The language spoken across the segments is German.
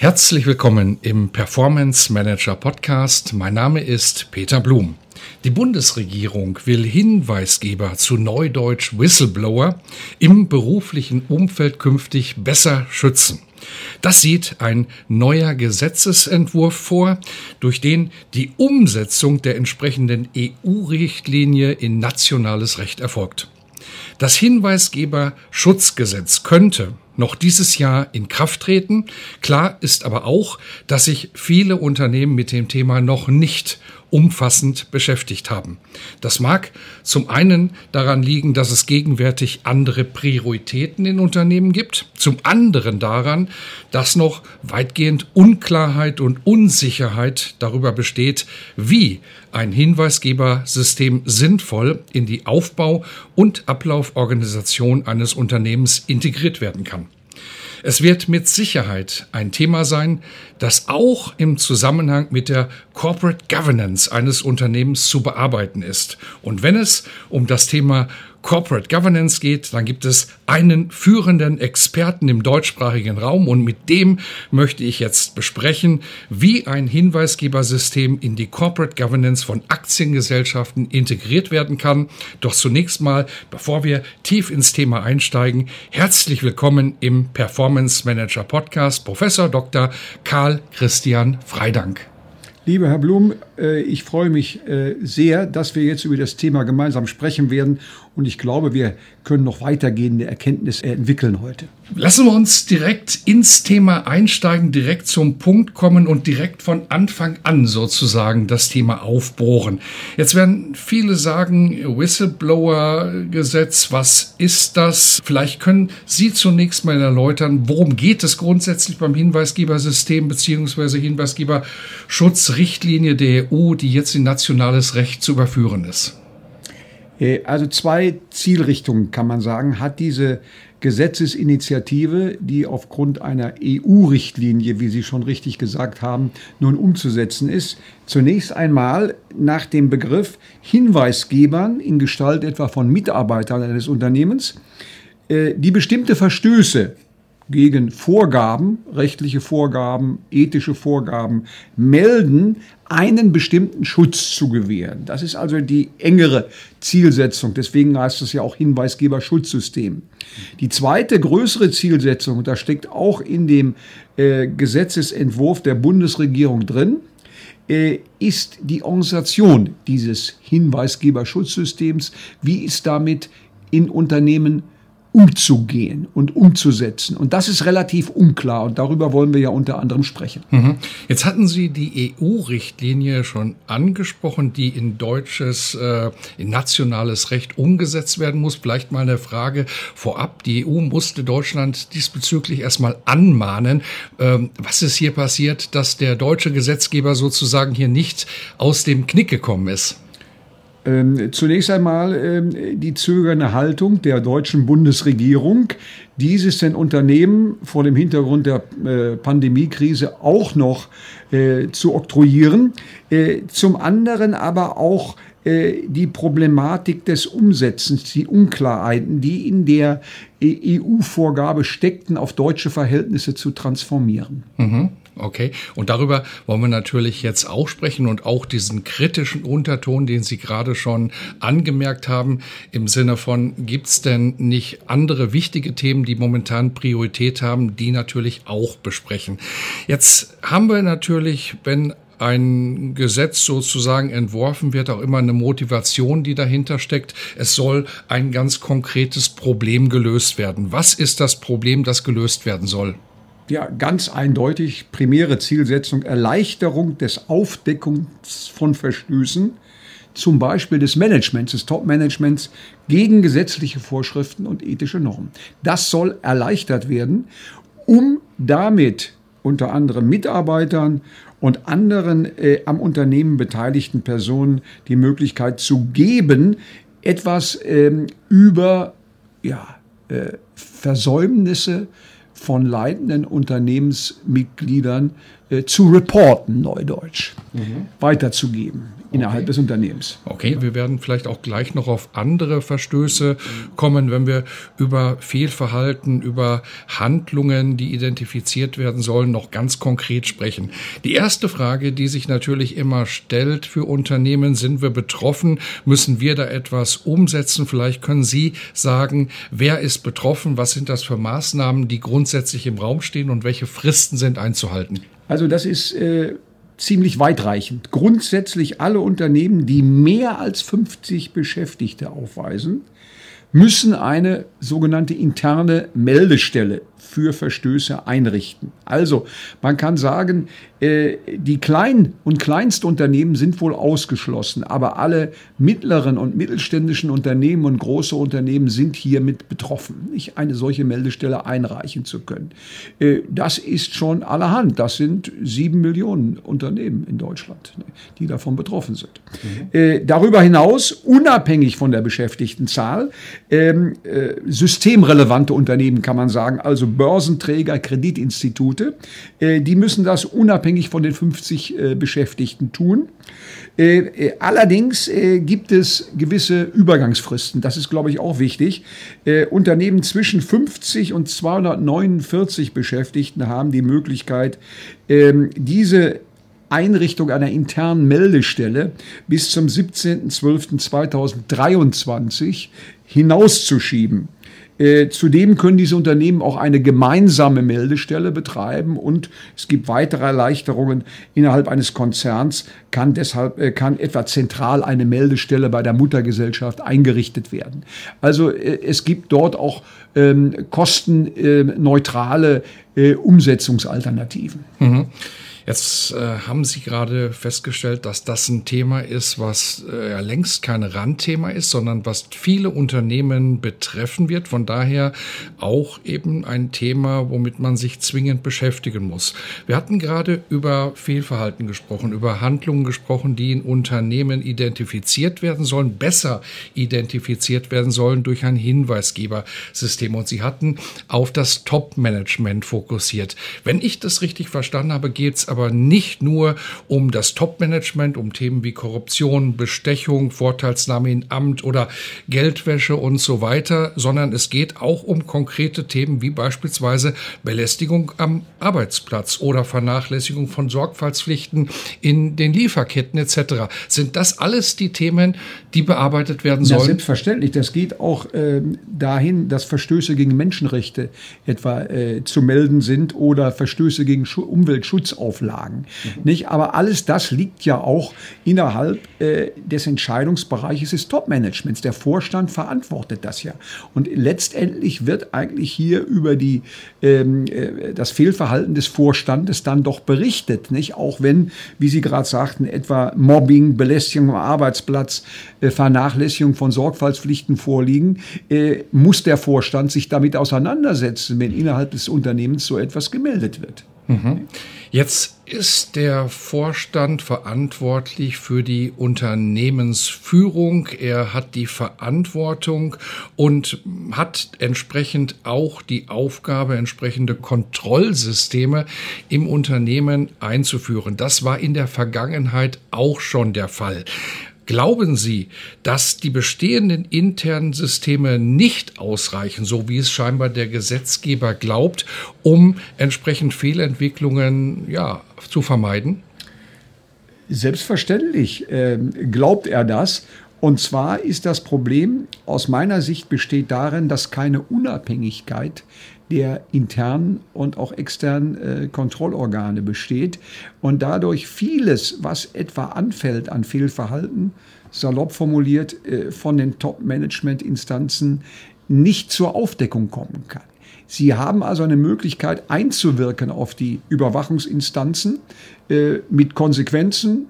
Herzlich willkommen im Performance Manager Podcast. Mein Name ist Peter Blum. Die Bundesregierung will Hinweisgeber zu Neudeutsch Whistleblower im beruflichen Umfeld künftig besser schützen. Das sieht ein neuer Gesetzesentwurf vor, durch den die Umsetzung der entsprechenden EU-Richtlinie in nationales Recht erfolgt. Das Hinweisgeberschutzgesetz könnte noch dieses Jahr in Kraft treten. Klar ist aber auch, dass sich viele Unternehmen mit dem Thema noch nicht umfassend beschäftigt haben. Das mag zum einen daran liegen, dass es gegenwärtig andere Prioritäten in Unternehmen gibt, zum anderen daran, dass noch weitgehend Unklarheit und Unsicherheit darüber besteht, wie ein Hinweisgebersystem sinnvoll in die Aufbau- und Ablauforganisation eines Unternehmens integriert werden kann. Es wird mit Sicherheit ein Thema sein, das auch im Zusammenhang mit der Corporate Governance eines Unternehmens zu bearbeiten ist. Und wenn es um das Thema Corporate Governance geht, dann gibt es einen führenden Experten im deutschsprachigen Raum und mit dem möchte ich jetzt besprechen, wie ein Hinweisgebersystem in die Corporate Governance von Aktiengesellschaften integriert werden kann. Doch zunächst mal, bevor wir tief ins Thema einsteigen, herzlich willkommen im Performance Manager Podcast, Professor Dr. Karl Christian Freidank. Lieber Herr Blum, äh, ich freue mich äh, sehr, dass wir jetzt über das Thema gemeinsam sprechen werden und ich glaube, wir können noch weitergehende Erkenntnisse entwickeln heute. Lassen wir uns direkt ins Thema einsteigen, direkt zum Punkt kommen und direkt von Anfang an sozusagen das Thema aufbohren. Jetzt werden viele sagen, Whistleblower-Gesetz, was ist das? Vielleicht können Sie zunächst mal erläutern, worum geht es grundsätzlich beim Hinweisgebersystem bzw. Hinweisgeberschutzrichtlinie der EU, die jetzt in nationales Recht zu überführen ist? Äh, also zwei Zielrichtungen kann man sagen, hat diese Gesetzesinitiative, die aufgrund einer EU-Richtlinie, wie Sie schon richtig gesagt haben, nun umzusetzen ist. Zunächst einmal nach dem Begriff Hinweisgebern in Gestalt etwa von Mitarbeitern eines Unternehmens, äh, die bestimmte Verstöße gegen Vorgaben, rechtliche Vorgaben, ethische Vorgaben melden, einen bestimmten Schutz zu gewähren. Das ist also die engere Zielsetzung. Deswegen heißt es ja auch Hinweisgeberschutzsystem. Die zweite größere Zielsetzung, und da steckt auch in dem äh, Gesetzesentwurf der Bundesregierung drin, äh, ist die Organisation dieses Hinweisgeberschutzsystems. Wie ist damit in Unternehmen umzugehen und umzusetzen. Und das ist relativ unklar und darüber wollen wir ja unter anderem sprechen. Mhm. Jetzt hatten Sie die EU-Richtlinie schon angesprochen, die in deutsches, äh, in nationales Recht umgesetzt werden muss. Vielleicht mal eine Frage vorab. Die EU musste Deutschland diesbezüglich erstmal anmahnen. Ähm, was ist hier passiert, dass der deutsche Gesetzgeber sozusagen hier nicht aus dem Knick gekommen ist? Ähm, zunächst einmal ähm, die zögernde Haltung der deutschen Bundesregierung, dieses den Unternehmen vor dem Hintergrund der äh, Pandemiekrise auch noch äh, zu oktroyieren. Äh, zum anderen aber auch äh, die Problematik des Umsetzens, die Unklarheiten, die in der EU-Vorgabe steckten, auf deutsche Verhältnisse zu transformieren. Mhm. Okay, und darüber wollen wir natürlich jetzt auch sprechen und auch diesen kritischen Unterton, den Sie gerade schon angemerkt haben, im Sinne von, gibt es denn nicht andere wichtige Themen, die momentan Priorität haben, die natürlich auch besprechen. Jetzt haben wir natürlich, wenn ein Gesetz sozusagen entworfen wird, auch immer eine Motivation, die dahinter steckt. Es soll ein ganz konkretes Problem gelöst werden. Was ist das Problem, das gelöst werden soll? Ja, ganz eindeutig primäre Zielsetzung Erleichterung des Aufdeckungs von Verstößen. zum Beispiel des Managements, des Top-Managements, gegen gesetzliche Vorschriften und ethische Normen. Das soll erleichtert werden, um damit unter anderem Mitarbeitern und anderen äh, am Unternehmen beteiligten Personen die Möglichkeit zu geben, etwas ähm, über ja, äh, Versäumnisse von leitenden Unternehmensmitgliedern äh, zu reporten, neudeutsch, mhm. weiterzugeben innerhalb okay. des Unternehmens. Okay, wir werden vielleicht auch gleich noch auf andere Verstöße kommen, wenn wir über Fehlverhalten, über Handlungen, die identifiziert werden sollen, noch ganz konkret sprechen. Die erste Frage, die sich natürlich immer stellt für Unternehmen, sind wir betroffen? Müssen wir da etwas umsetzen? Vielleicht können Sie sagen, wer ist betroffen? Was sind das für Maßnahmen, die grundsätzlich im Raum stehen und welche Fristen sind einzuhalten? Also das ist äh, ziemlich weitreichend. Grundsätzlich alle Unternehmen, die mehr als 50 Beschäftigte aufweisen, müssen eine sogenannte interne Meldestelle für Verstöße einrichten. Also man kann sagen, äh, die Klein- und Kleinstunternehmen sind wohl ausgeschlossen, aber alle mittleren und mittelständischen Unternehmen und große Unternehmen sind hiermit betroffen, nicht eine solche Meldestelle einreichen zu können. Äh, das ist schon allerhand. Das sind sieben Millionen Unternehmen in Deutschland, die davon betroffen sind. Mhm. Äh, darüber hinaus, unabhängig von der Beschäftigtenzahl, ähm, systemrelevante Unternehmen kann man sagen, also Börsenträger, Kreditinstitute, äh, die müssen das unabhängig von den 50 äh, Beschäftigten tun. Äh, allerdings gibt es gewisse Übergangsfristen. Das ist, glaube ich, auch wichtig. Unternehmen zwischen 50 und 249 Beschäftigten haben die Möglichkeit, ähm, diese Einrichtung einer internen Meldestelle bis zum 17.12.2023 hinauszuschieben. Äh, zudem können diese Unternehmen auch eine gemeinsame Meldestelle betreiben und es gibt weitere Erleichterungen innerhalb eines Konzerns kann deshalb äh, kann etwa zentral eine Meldestelle bei der Muttergesellschaft eingerichtet werden. Also äh, es gibt dort auch ähm, kostenneutrale äh, Umsetzungsalternativen. Mhm. Jetzt äh, haben Sie gerade festgestellt, dass das ein Thema ist, was äh, längst kein Randthema ist, sondern was viele Unternehmen betreffen wird. Von daher auch eben ein Thema, womit man sich zwingend beschäftigen muss. Wir hatten gerade über Fehlverhalten gesprochen, über Handlungen gesprochen, die in Unternehmen identifiziert werden sollen, besser identifiziert werden sollen durch ein Hinweisgebersystem. Und Sie hatten auf das Top-Management fokussiert. Wenn ich das richtig verstanden habe, geht es aber aber nicht nur um das Top-Management, um Themen wie Korruption, Bestechung, Vorteilsnahme in Amt oder Geldwäsche und so weiter, sondern es geht auch um konkrete Themen wie beispielsweise Belästigung am Arbeitsplatz oder Vernachlässigung von Sorgfaltspflichten in den Lieferketten etc. Sind das alles die Themen, die bearbeitet werden sollen? Ja, selbstverständlich. Das geht auch äh, dahin, dass Verstöße gegen Menschenrechte etwa äh, zu melden sind oder Verstöße gegen Schu Umweltschutzauflagen. Auflagen. Mhm. Nicht? Aber alles das liegt ja auch innerhalb äh, des Entscheidungsbereiches des Top-Managements. Der Vorstand verantwortet das ja. Und letztendlich wird eigentlich hier über die, ähm, äh, das Fehlverhalten des Vorstandes dann doch berichtet. Nicht? Auch wenn, wie Sie gerade sagten, etwa Mobbing, Belästigung am Arbeitsplatz, äh, Vernachlässigung von Sorgfaltspflichten vorliegen, äh, muss der Vorstand sich damit auseinandersetzen, wenn innerhalb des Unternehmens so etwas gemeldet wird. Mhm. Jetzt ist der Vorstand verantwortlich für die Unternehmensführung. Er hat die Verantwortung und hat entsprechend auch die Aufgabe, entsprechende Kontrollsysteme im Unternehmen einzuführen. Das war in der Vergangenheit auch schon der Fall. Glauben Sie, dass die bestehenden internen Systeme nicht ausreichen, so wie es scheinbar der Gesetzgeber glaubt, um entsprechend Fehlentwicklungen ja, zu vermeiden? Selbstverständlich äh, glaubt er das. Und zwar ist das Problem aus meiner Sicht besteht darin, dass keine Unabhängigkeit der internen und auch externen äh, Kontrollorgane besteht und dadurch vieles, was etwa anfällt an Fehlverhalten, salopp formuliert, äh, von den Top-Management-Instanzen nicht zur Aufdeckung kommen kann. Sie haben also eine Möglichkeit einzuwirken auf die Überwachungsinstanzen äh, mit Konsequenzen,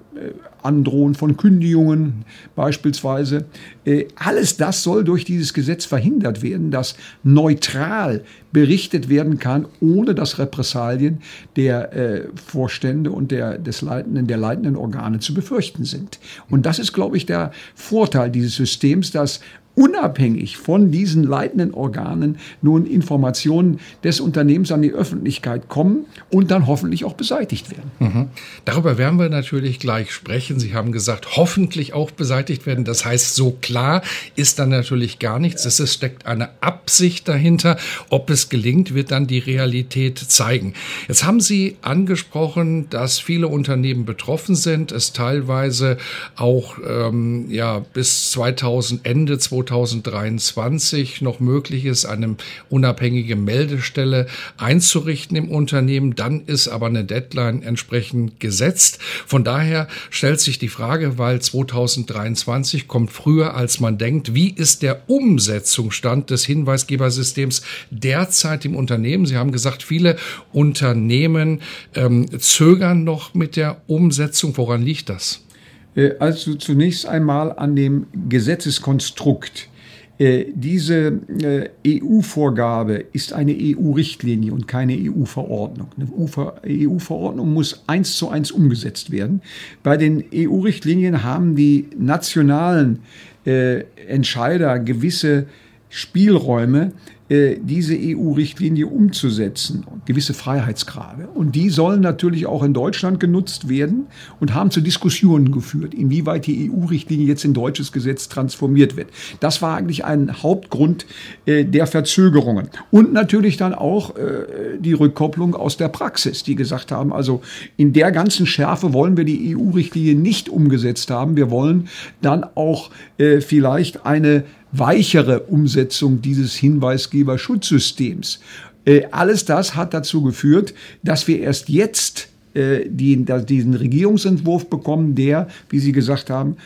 Androhen von Kündigungen beispielsweise. Äh, alles das soll durch dieses Gesetz verhindert werden, dass neutral berichtet werden kann, ohne dass Repressalien der äh, Vorstände und der, des leitenden, der leitenden Organe zu befürchten sind. Und das ist, glaube ich, der Vorteil dieses Systems, dass unabhängig von diesen leitenden Organen nun Informationen des Unternehmens an die Öffentlichkeit kommen und dann hoffentlich auch beseitigt werden. Mhm. Darüber werden wir natürlich gleich sprechen. Sie haben gesagt, hoffentlich auch beseitigt werden. Das heißt, so klar ist dann natürlich gar nichts. Es steckt eine Absicht dahinter. Ob es gelingt, wird dann die Realität zeigen. Jetzt haben Sie angesprochen, dass viele Unternehmen betroffen sind, es teilweise auch ähm, ja bis 2000 Ende 2000 2023 noch möglich ist, eine unabhängige Meldestelle einzurichten im Unternehmen. Dann ist aber eine Deadline entsprechend gesetzt. Von daher stellt sich die Frage, weil 2023 kommt früher als man denkt, wie ist der Umsetzungsstand des Hinweisgebersystems derzeit im Unternehmen? Sie haben gesagt, viele Unternehmen ähm, zögern noch mit der Umsetzung. Woran liegt das? Äh, also zunächst einmal an dem Gesetzeskonstrukt. Äh, diese äh, EU-Vorgabe ist eine EU-Richtlinie und keine EU-Verordnung. Eine EU-Verordnung muss eins zu eins umgesetzt werden. Bei den EU-Richtlinien haben die nationalen Entscheider gewisse Spielräume, diese EU-Richtlinie umzusetzen, gewisse Freiheitsgrade. Und die sollen natürlich auch in Deutschland genutzt werden und haben zu Diskussionen geführt, inwieweit die EU-Richtlinie jetzt in deutsches Gesetz transformiert wird. Das war eigentlich ein Hauptgrund äh, der Verzögerungen. Und natürlich dann auch äh, die Rückkopplung aus der Praxis, die gesagt haben, also in der ganzen Schärfe wollen wir die EU-Richtlinie nicht umgesetzt haben. Wir wollen dann auch vielleicht eine weichere Umsetzung dieses Hinweisgeberschutzsystems. Äh, alles das hat dazu geführt, dass wir erst jetzt äh, die, diesen Regierungsentwurf bekommen, der, wie Sie gesagt haben,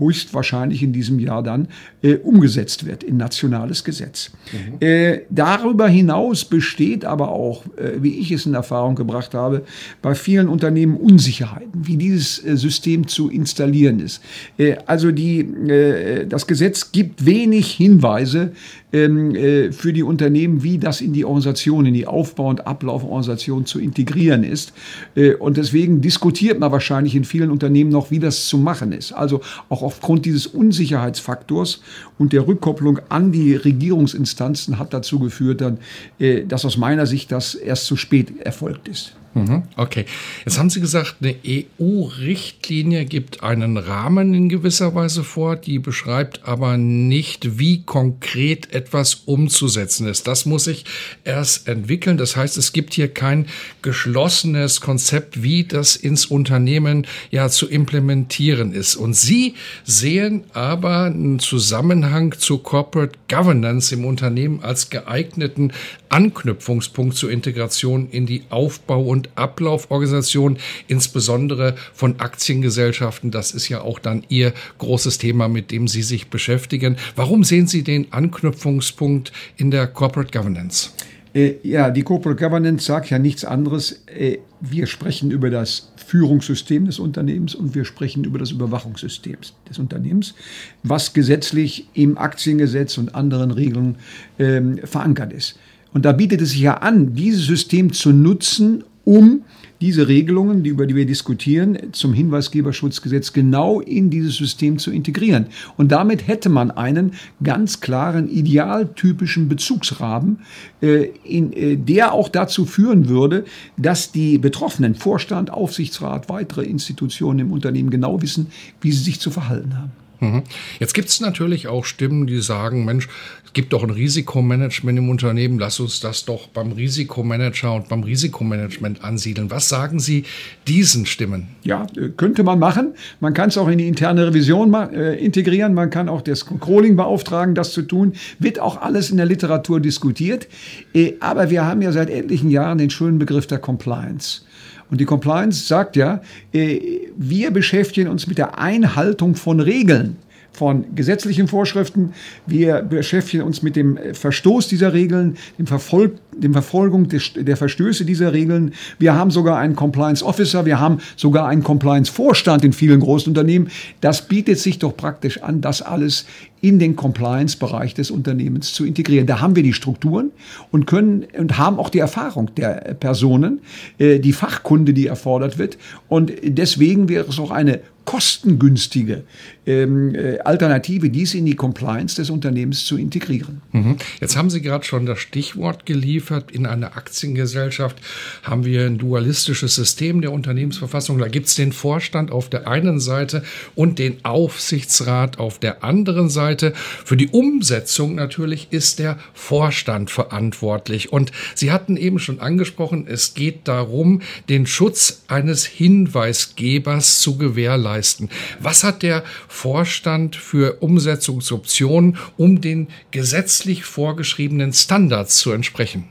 höchstwahrscheinlich in diesem Jahr dann äh, umgesetzt wird in nationales Gesetz. Mhm. Äh, darüber hinaus besteht aber auch, äh, wie ich es in Erfahrung gebracht habe, bei vielen Unternehmen Unsicherheiten, wie dieses äh, System zu installieren ist. Äh, also die, äh, das Gesetz gibt wenig Hinweise, ähm, äh, für die Unternehmen, wie das in die Organisation, in die Aufbau- und Ablauforganisation zu integrieren ist. Äh, und deswegen diskutiert man wahrscheinlich in vielen Unternehmen noch, wie das zu machen ist. Also auch aufgrund dieses Unsicherheitsfaktors und der Rückkopplung an die Regierungsinstanzen hat dazu geführt, dann, äh, dass aus meiner Sicht das erst zu spät erfolgt ist. Mhm. Okay. Jetzt haben Sie gesagt, eine EU-Richtlinie gibt einen Rahmen in gewisser Weise vor, die beschreibt aber nicht, wie konkret etwas umzusetzen ist. Das muss sich erst entwickeln. Das heißt, es gibt hier kein geschlossenes Konzept, wie das ins Unternehmen ja zu implementieren ist. Und Sie sehen aber einen Zusammenhang zu Corporate Governance im Unternehmen als geeigneten Anknüpfungspunkt zur Integration in die Aufbau- und Ablauforganisation, insbesondere von Aktiengesellschaften. Das ist ja auch dann Ihr großes Thema, mit dem Sie sich beschäftigen. Warum sehen Sie den Anknüpfungspunkt in der Corporate Governance? Äh, ja, die Corporate Governance sagt ja nichts anderes. Äh, wir sprechen über das Führungssystem des Unternehmens und wir sprechen über das Überwachungssystem des Unternehmens, was gesetzlich im Aktiengesetz und anderen Regeln ähm, verankert ist. Und da bietet es sich ja an, dieses System zu nutzen, um diese Regelungen, die, über die wir diskutieren, zum Hinweisgeberschutzgesetz genau in dieses System zu integrieren. Und damit hätte man einen ganz klaren, idealtypischen Bezugsrahmen, äh, in, äh, der auch dazu führen würde, dass die Betroffenen, Vorstand, Aufsichtsrat, weitere Institutionen im Unternehmen genau wissen, wie sie sich zu verhalten haben. Mhm. Jetzt gibt es natürlich auch Stimmen, die sagen, Mensch, es gibt doch ein Risikomanagement im Unternehmen, lass uns das doch beim Risikomanager und beim Risikomanagement ansiedeln. Was sagen Sie diesen Stimmen? Ja, äh, könnte man machen. Man kann es auch in die interne Revision äh, integrieren. Man kann auch das Controlling beauftragen, das zu tun. Wird auch alles in der Literatur diskutiert. Äh, aber wir haben ja seit etlichen Jahren den schönen Begriff der Compliance. Und die Compliance sagt ja, äh, wir beschäftigen uns mit der Einhaltung von Regeln von gesetzlichen Vorschriften. Wir beschäftigen uns mit dem Verstoß dieser Regeln, dem Verfolg, der Verfolgung des, der Verstöße dieser Regeln. Wir haben sogar einen Compliance Officer, wir haben sogar einen Compliance Vorstand in vielen großen Unternehmen. Das bietet sich doch praktisch an, das alles in den Compliance-Bereich des Unternehmens zu integrieren. Da haben wir die Strukturen und können und haben auch die Erfahrung der Personen, äh, die Fachkunde, die erfordert wird. Und deswegen wäre es auch eine kostengünstige ähm, äh, Alternative, dies in die Compliance des Unternehmens zu integrieren. Mhm. Jetzt haben Sie gerade schon das Stichwort geliefert. In einer Aktiengesellschaft haben wir ein dualistisches System der Unternehmensverfassung. Da gibt es den Vorstand auf der einen Seite und den Aufsichtsrat auf der anderen Seite. Für die Umsetzung natürlich ist der Vorstand verantwortlich. Und Sie hatten eben schon angesprochen, es geht darum, den Schutz eines Hinweisgebers zu gewährleisten. Was hat der Vorstand für Umsetzungsoptionen, um den gesetzlich vorgeschriebenen Standards zu entsprechen?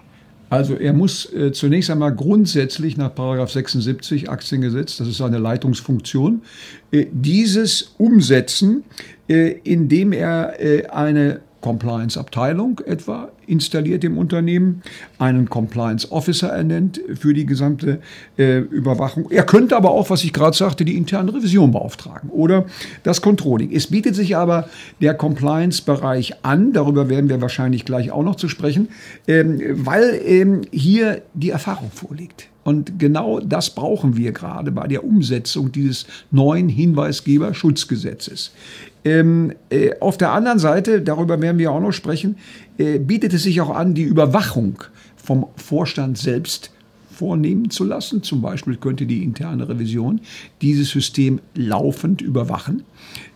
Also er muss äh, zunächst einmal grundsätzlich nach 76 Aktiengesetz, das ist seine Leitungsfunktion, äh, dieses umsetzen, äh, indem er äh, eine Compliance-Abteilung etwa installiert im Unternehmen, einen Compliance Officer ernennt für die gesamte äh, Überwachung. Er könnte aber auch, was ich gerade sagte, die interne Revision beauftragen oder das Controlling. Es bietet sich aber der Compliance-Bereich an, darüber werden wir wahrscheinlich gleich auch noch zu sprechen, ähm, weil ähm, hier die Erfahrung vorliegt. Und genau das brauchen wir gerade bei der Umsetzung dieses neuen Hinweisgeberschutzgesetzes. Ähm, äh, auf der anderen Seite, darüber werden wir auch noch sprechen, äh, bietet es sich auch an, die Überwachung vom Vorstand selbst vornehmen zu lassen. Zum Beispiel könnte die interne Revision dieses System laufend überwachen.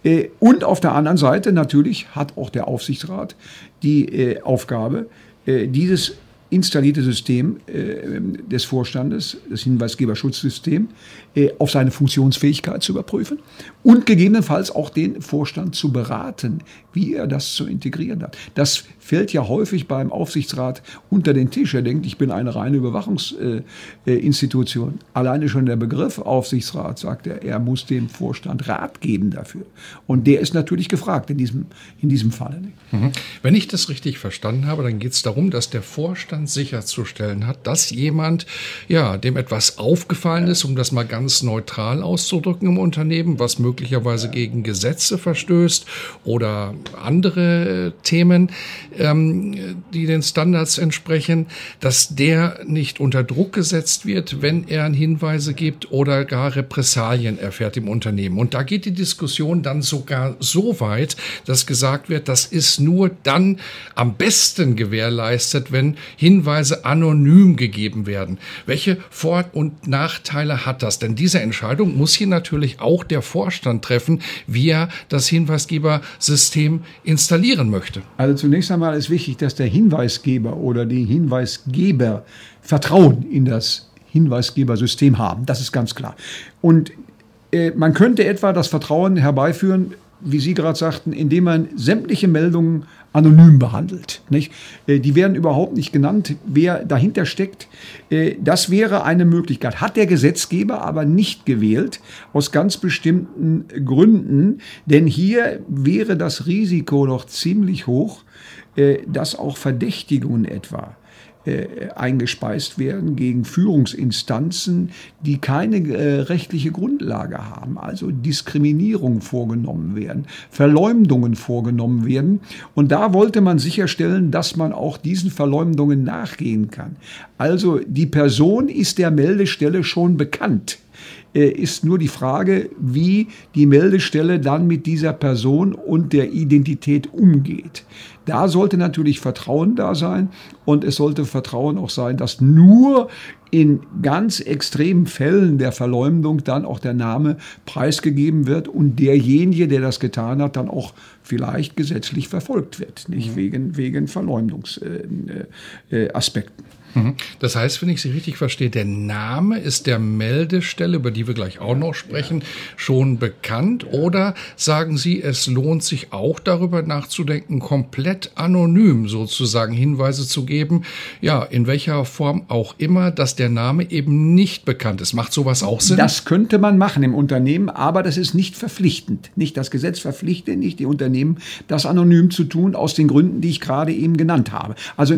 Äh, und auf der anderen Seite natürlich hat auch der Aufsichtsrat die äh, Aufgabe, äh, dieses installierte System äh, des Vorstandes, das Hinweisgeberschutzsystem, äh, auf seine Funktionsfähigkeit zu überprüfen und gegebenenfalls auch den Vorstand zu beraten, wie er das zu integrieren hat. Das fällt ja häufig beim Aufsichtsrat unter den Tisch. Er denkt, ich bin eine reine Überwachungsinstitution. Alleine schon der Begriff Aufsichtsrat sagt er, er muss dem Vorstand Rat geben dafür. Und der ist natürlich gefragt in diesem, in diesem Falle. Mhm. Wenn ich das richtig verstanden habe, dann geht es darum, dass der Vorstand sicherzustellen hat, dass jemand, ja, dem etwas aufgefallen ist, um das mal ganz neutral auszudrücken im Unternehmen, was möglicherweise gegen Gesetze verstößt oder andere Themen, ähm, die den Standards entsprechen, dass der nicht unter Druck gesetzt wird, wenn er Hinweise gibt oder gar Repressalien erfährt im Unternehmen. Und da geht die Diskussion dann sogar so weit, dass gesagt wird, das ist nur dann am besten gewährleistet, wenn Hinweise anonym gegeben werden. Welche Vor- und Nachteile hat das? Denn diese Entscheidung muss hier natürlich auch der Vorstand treffen, wie er das Hinweisgebersystem installieren möchte. Also zunächst einmal ist wichtig, dass der Hinweisgeber oder die Hinweisgeber Vertrauen in das Hinweisgebersystem haben. Das ist ganz klar. Und äh, man könnte etwa das Vertrauen herbeiführen, wie Sie gerade sagten, indem man sämtliche Meldungen anonym behandelt. Nicht? Äh, die werden überhaupt nicht genannt, wer dahinter steckt. Äh, das wäre eine Möglichkeit. Hat der Gesetzgeber aber nicht gewählt, aus ganz bestimmten Gründen, denn hier wäre das Risiko noch ziemlich hoch, äh, dass auch Verdächtigungen etwa äh, eingespeist werden gegen Führungsinstanzen, die keine äh, rechtliche Grundlage haben, also Diskriminierung vorgenommen werden, Verleumdungen vorgenommen werden. Und da wollte man sicherstellen, dass man auch diesen Verleumdungen nachgehen kann. Also die Person ist der Meldestelle schon bekannt ist nur die Frage, wie die Meldestelle dann mit dieser Person und der Identität umgeht. Da sollte natürlich Vertrauen da sein und es sollte Vertrauen auch sein, dass nur in ganz extremen Fällen der Verleumdung dann auch der Name preisgegeben wird und derjenige, der das getan hat, dann auch vielleicht gesetzlich verfolgt wird, nicht mhm. wegen, wegen Verleumdungsaspekten. Äh, äh, Mhm. Das heißt, wenn ich Sie richtig verstehe, der Name ist der Meldestelle, über die wir gleich auch noch sprechen, schon bekannt? Oder sagen Sie, es lohnt sich auch darüber nachzudenken, komplett anonym sozusagen Hinweise zu geben, ja, in welcher Form auch immer, dass der Name eben nicht bekannt ist. Macht sowas auch Sinn? Das könnte man machen im Unternehmen, aber das ist nicht verpflichtend. Nicht das Gesetz verpflichtet nicht die Unternehmen, das anonym zu tun, aus den Gründen, die ich gerade eben genannt habe. Also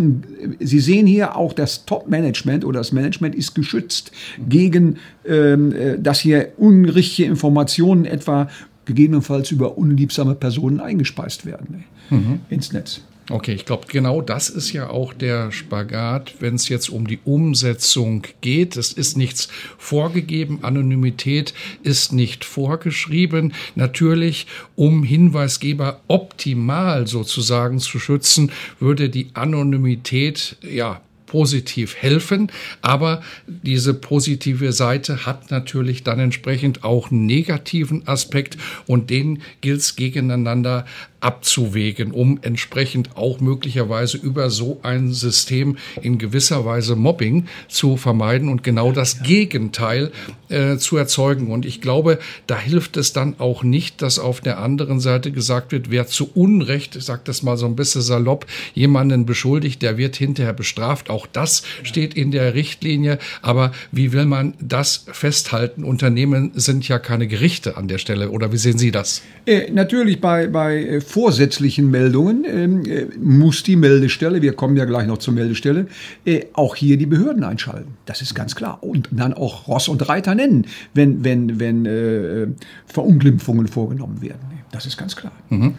Sie sehen hier auch der das Top-Management oder das Management ist geschützt gegen, ähm, äh, dass hier unrichtige Informationen etwa gegebenenfalls über unliebsame Personen eingespeist werden mhm. ins Netz. Okay, ich glaube, genau das ist ja auch der Spagat, wenn es jetzt um die Umsetzung geht. Es ist nichts vorgegeben, Anonymität ist nicht vorgeschrieben. Natürlich, um Hinweisgeber optimal sozusagen zu schützen, würde die Anonymität ja positiv helfen, aber diese positive Seite hat natürlich dann entsprechend auch einen negativen Aspekt und den gilt es gegeneinander abzuwägen, um entsprechend auch möglicherweise über so ein System in gewisser Weise Mobbing zu vermeiden und genau das Gegenteil äh, zu erzeugen. Und ich glaube, da hilft es dann auch nicht, dass auf der anderen Seite gesagt wird, wer zu Unrecht, ich sage das mal so ein bisschen salopp, jemanden beschuldigt, der wird hinterher bestraft. Auch das steht in der Richtlinie. Aber wie will man das festhalten? Unternehmen sind ja keine Gerichte an der Stelle. Oder wie sehen Sie das? Äh, natürlich bei, bei äh, vorsätzlichen Meldungen ähm, äh, muss die Meldestelle, wir kommen ja gleich noch zur Meldestelle, äh, auch hier die Behörden einschalten. Das ist ganz klar. Und dann auch Ross und Reiter nennen, wenn, wenn, wenn äh, Verunglimpfungen vorgenommen werden. Das ist ganz klar. Mhm.